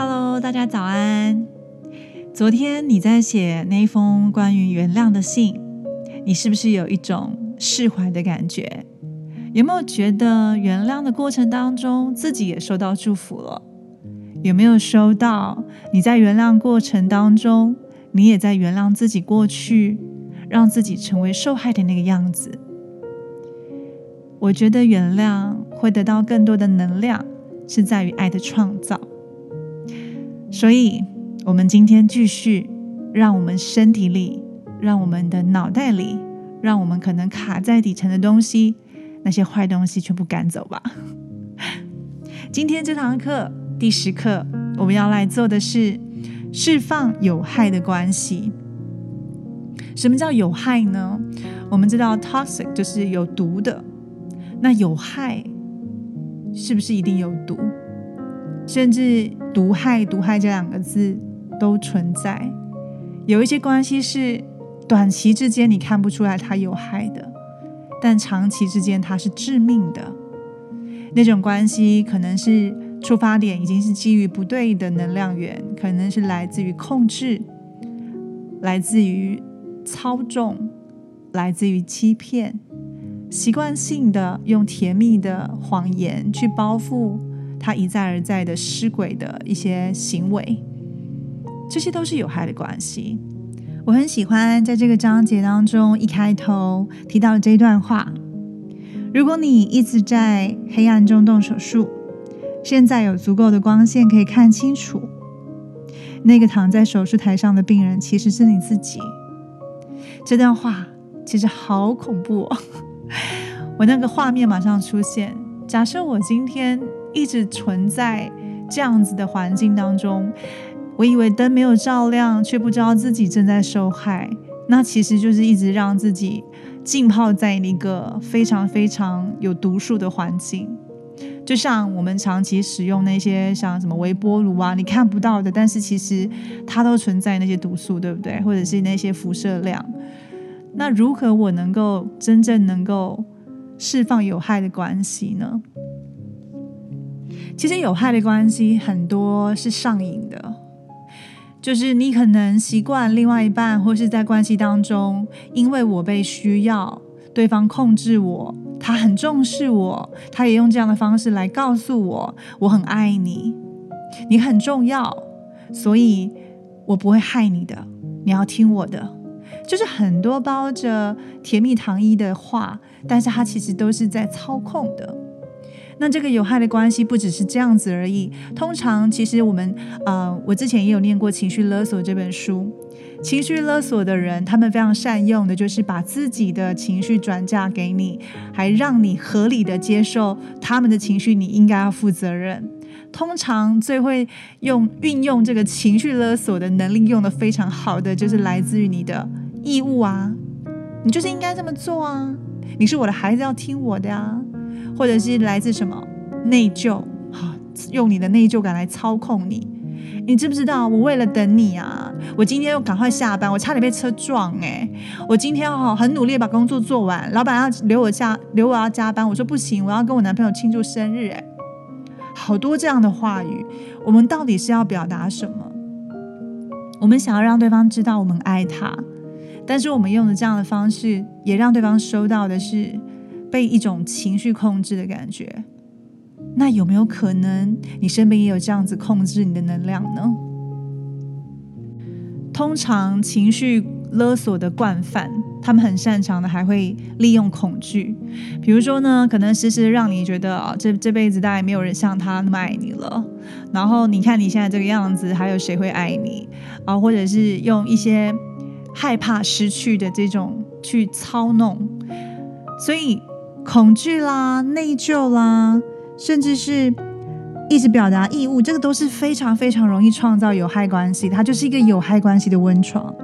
Hello，大家早安。昨天你在写那封关于原谅的信，你是不是有一种释怀的感觉？有没有觉得原谅的过程当中，自己也受到祝福了？有没有收到你在原谅过程当中，你也在原谅自己过去，让自己成为受害的那个样子？我觉得原谅会得到更多的能量，是在于爱的创造。所以，我们今天继续，让我们身体里，让我们的脑袋里，让我们可能卡在底层的东西，那些坏东西全部赶走吧。今天这堂课第十课，我们要来做的是释放有害的关系。什么叫有害呢？我们知道 toxic 就是有毒的，那有害是不是一定有毒？甚至毒害、毒害这两个字都存在。有一些关系是短期之间你看不出来它有害的，但长期之间它是致命的。那种关系可能是出发点已经是基于不对的能量源，可能是来自于控制，来自于操纵，来自于欺骗，习惯性的用甜蜜的谎言去包覆。他一再而再的失轨的一些行为，这些都是有害的关系。我很喜欢在这个章节当中一开头提到的这一段话：如果你一直在黑暗中动手术，现在有足够的光线可以看清楚，那个躺在手术台上的病人其实是你自己。这段话其实好恐怖哦！我那个画面马上出现。假设我今天。一直存在这样子的环境当中，我以为灯没有照亮，却不知道自己正在受害。那其实就是一直让自己浸泡在一个非常非常有毒素的环境。就像我们长期使用那些像什么微波炉啊，你看不到的，但是其实它都存在那些毒素，对不对？或者是那些辐射量。那如何我能够真正能够释放有害的关系呢？其实有害的关系很多是上瘾的，就是你可能习惯另外一半，或是在关系当中，因为我被需要，对方控制我，他很重视我，他也用这样的方式来告诉我，我很爱你，你很重要，所以我不会害你的，你要听我的，就是很多包着甜蜜糖衣的话，但是它其实都是在操控的。那这个有害的关系不只是这样子而已。通常，其实我们，呃，我之前也有念过《情绪勒索》这本书。情绪勒索的人，他们非常善用的就是把自己的情绪转嫁给你，还让你合理的接受他们的情绪，你应该要负责任。通常最会用运用这个情绪勒索的能力用的非常好的，就是来自于你的义务啊，你就是应该这么做啊，你是我的孩子，要听我的呀。或者是来自什么内疚？哈，用你的内疚感来操控你。你知不知道？我为了等你啊，我今天又赶快下班，我差点被车撞哎！我今天哈很努力把工作做完，老板要留我下，留我要加班，我说不行，我要跟我男朋友庆祝生日哎！好多这样的话语，我们到底是要表达什么？我们想要让对方知道我们爱他，但是我们用的这样的方式，也让对方收到的是。被一种情绪控制的感觉，那有没有可能你身边也有这样子控制你的能量呢？通常情绪勒索的惯犯，他们很擅长的还会利用恐惧，比如说呢，可能时时让你觉得啊，这这辈子大概没有人像他那么爱你了，然后你看你现在这个样子，还有谁会爱你啊？或者是用一些害怕失去的这种去操弄，所以。恐惧啦、内疚啦，甚至是一直表达义务，这个都是非常非常容易创造有害关系。它就是一个有害关系的温床。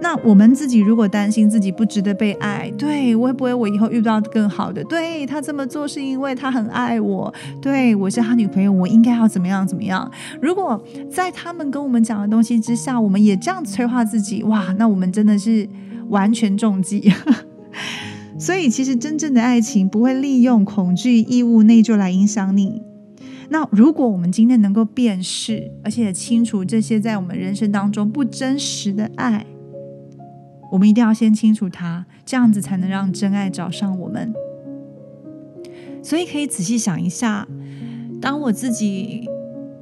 那我们自己如果担心自己不值得被爱，对会不会我以后遇到更好的？对他这么做是因为他很爱我，对我是他女朋友，我应该要怎么样怎么样？如果在他们跟我们讲的东西之下，我们也这样催化自己，哇，那我们真的是完全中计。所以，其实真正的爱情不会利用恐惧、义务、内疚来影响你。那如果我们今天能够辨识，而且清楚这些在我们人生当中不真实的爱，我们一定要先清楚它，这样子才能让真爱找上我们。所以可以仔细想一下，当我自己，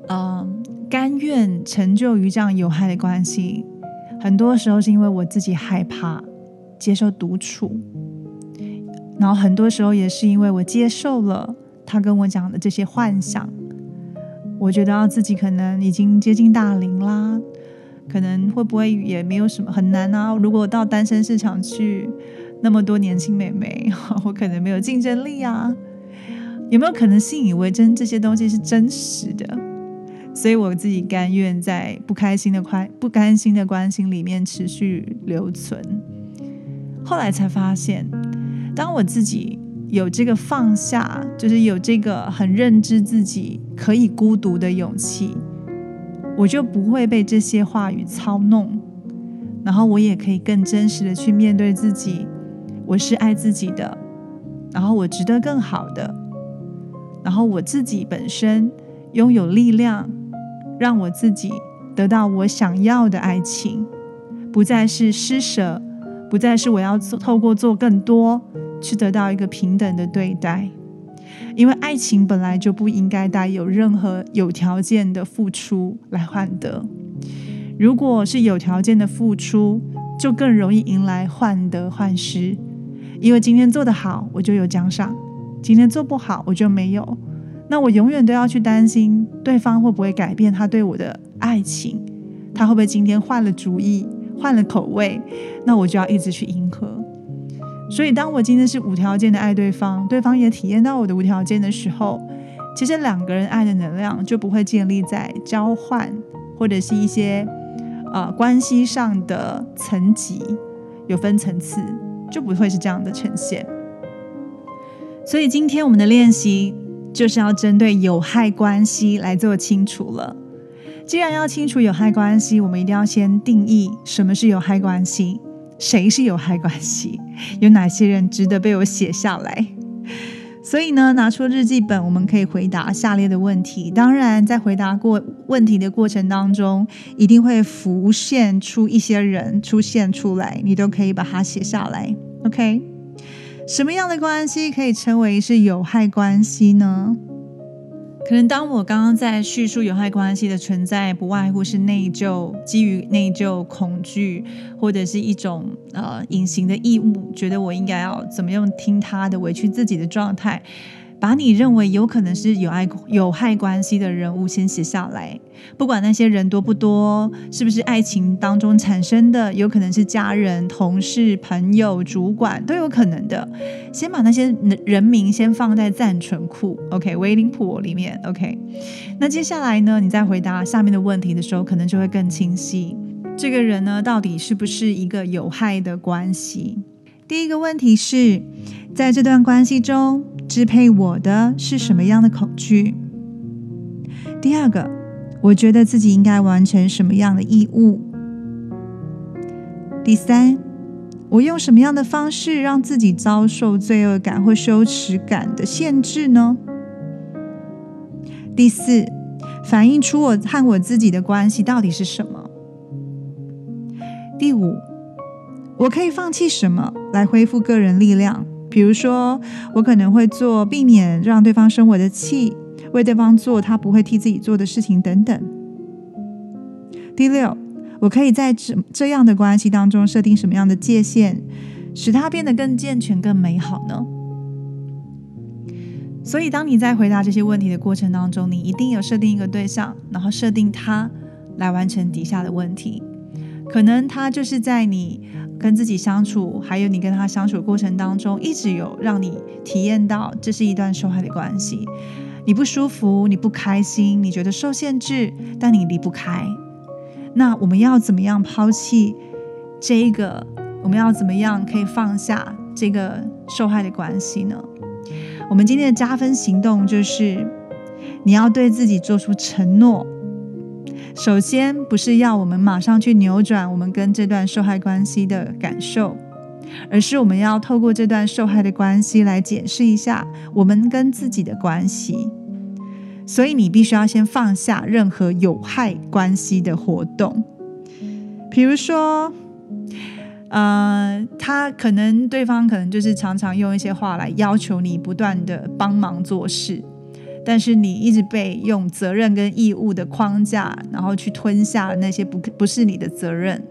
嗯，甘愿成就于这样有害的关系，很多时候是因为我自己害怕接受独处，然后很多时候也是因为我接受了他跟我讲的这些幻想，我觉得自己可能已经接近大龄啦，可能会不会也没有什么很难啊？如果到单身市场去，那么多年轻美眉，我可能没有竞争力啊。有没有可能信以为真？这些东西是真实的，所以我自己甘愿在不开心的关不甘心的关心里面持续留存。后来才发现，当我自己有这个放下，就是有这个很认知自己可以孤独的勇气，我就不会被这些话语操弄，然后我也可以更真实的去面对自己。我是爱自己的，然后我值得更好的。然后我自己本身拥有力量，让我自己得到我想要的爱情，不再是施舍，不再是我要做透过做更多去得到一个平等的对待。因为爱情本来就不应该带有任何有条件的付出来换得。如果是有条件的付出，就更容易迎来患得患失。因为今天做得好，我就有奖赏。今天做不好，我就没有。那我永远都要去担心对方会不会改变他对我的爱情，他会不会今天换了主意、换了口味？那我就要一直去迎合。所以，当我今天是无条件的爱对方，对方也体验到我的无条件的时候，其实两个人爱的能量就不会建立在交换或者是一些呃关系上的层级，有分层次，就不会是这样的呈现。所以今天我们的练习就是要针对有害关系来做清楚了。既然要清楚有害关系，我们一定要先定义什么是有害关系，谁是有害关系，有哪些人值得被我写下来。所以呢，拿出日记本，我们可以回答下列的问题。当然，在回答过问题的过程当中，一定会浮现出一些人出现出来，你都可以把它写下来。OK。什么样的关系可以称为是有害关系呢？可能当我刚刚在叙述有害关系的存在，不外乎是内疚，基于内疚、恐惧，或者是一种呃隐形的义务，觉得我应该要怎么样听他的，委屈自己的状态。把你认为有可能是有爱有害关系的人物先写下来，不管那些人多不多，是不是爱情当中产生的，有可能是家人、同事、朋友、主管都有可能的。先把那些人名先放在暂存库，OK，waiting pool 里面，OK。那接下来呢，你在回答下面的问题的时候，可能就会更清晰。这个人呢，到底是不是一个有害的关系？第一个问题是在这段关系中。支配我的是什么样的恐惧？第二个，我觉得自己应该完成什么样的义务？第三，我用什么样的方式让自己遭受罪恶感或羞耻感的限制呢？第四，反映出我和我自己的关系到底是什么？第五，我可以放弃什么来恢复个人力量？比如说，我可能会做避免让对方生我的气，为对方做他不会替自己做的事情等等。第六，我可以在这这样的关系当中设定什么样的界限，使它变得更健全、更美好呢？所以，当你在回答这些问题的过程当中，你一定有设定一个对象，然后设定他来完成底下的问题。可能他就是在你。跟自己相处，还有你跟他相处的过程当中，一直有让你体验到这是一段受害的关系。你不舒服，你不开心，你觉得受限制，但你离不开。那我们要怎么样抛弃这一个？我们要怎么样可以放下这个受害的关系呢？我们今天的加分行动就是，你要对自己做出承诺。首先，不是要我们马上去扭转我们跟这段受害关系的感受，而是我们要透过这段受害的关系来检视一下我们跟自己的关系。所以你必须要先放下任何有害关系的活动，比如说，呃，他可能对方可能就是常常用一些话来要求你不断的帮忙做事，但是你一直被用责任跟义务的框架，然后去吞下那些不不是你的责任。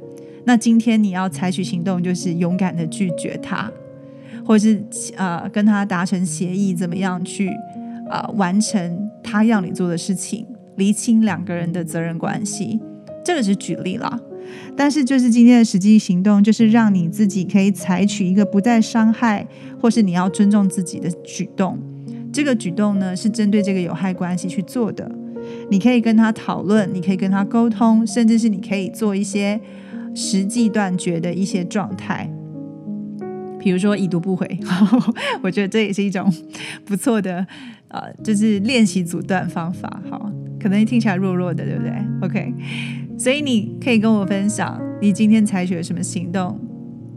那今天你要采取行动，就是勇敢的拒绝他，或者是呃跟他达成协议，怎么样去。呃，完成他要你做的事情，厘清两个人的责任关系，这个是举例啦。但是，就是今天的实际行动，就是让你自己可以采取一个不再伤害，或是你要尊重自己的举动。这个举动呢，是针对这个有害关系去做的。你可以跟他讨论，你可以跟他沟通，甚至是你可以做一些实际断绝的一些状态。比如说已读不回，我觉得这也是一种不错的，呃，就是练习阻断方法。好，可能听起来弱弱的，对不对？OK，所以你可以跟我分享你今天采取了什么行动，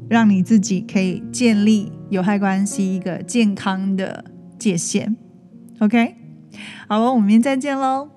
让你自己可以建立有害关系一个健康的界限。OK，好了，我们明天再见喽。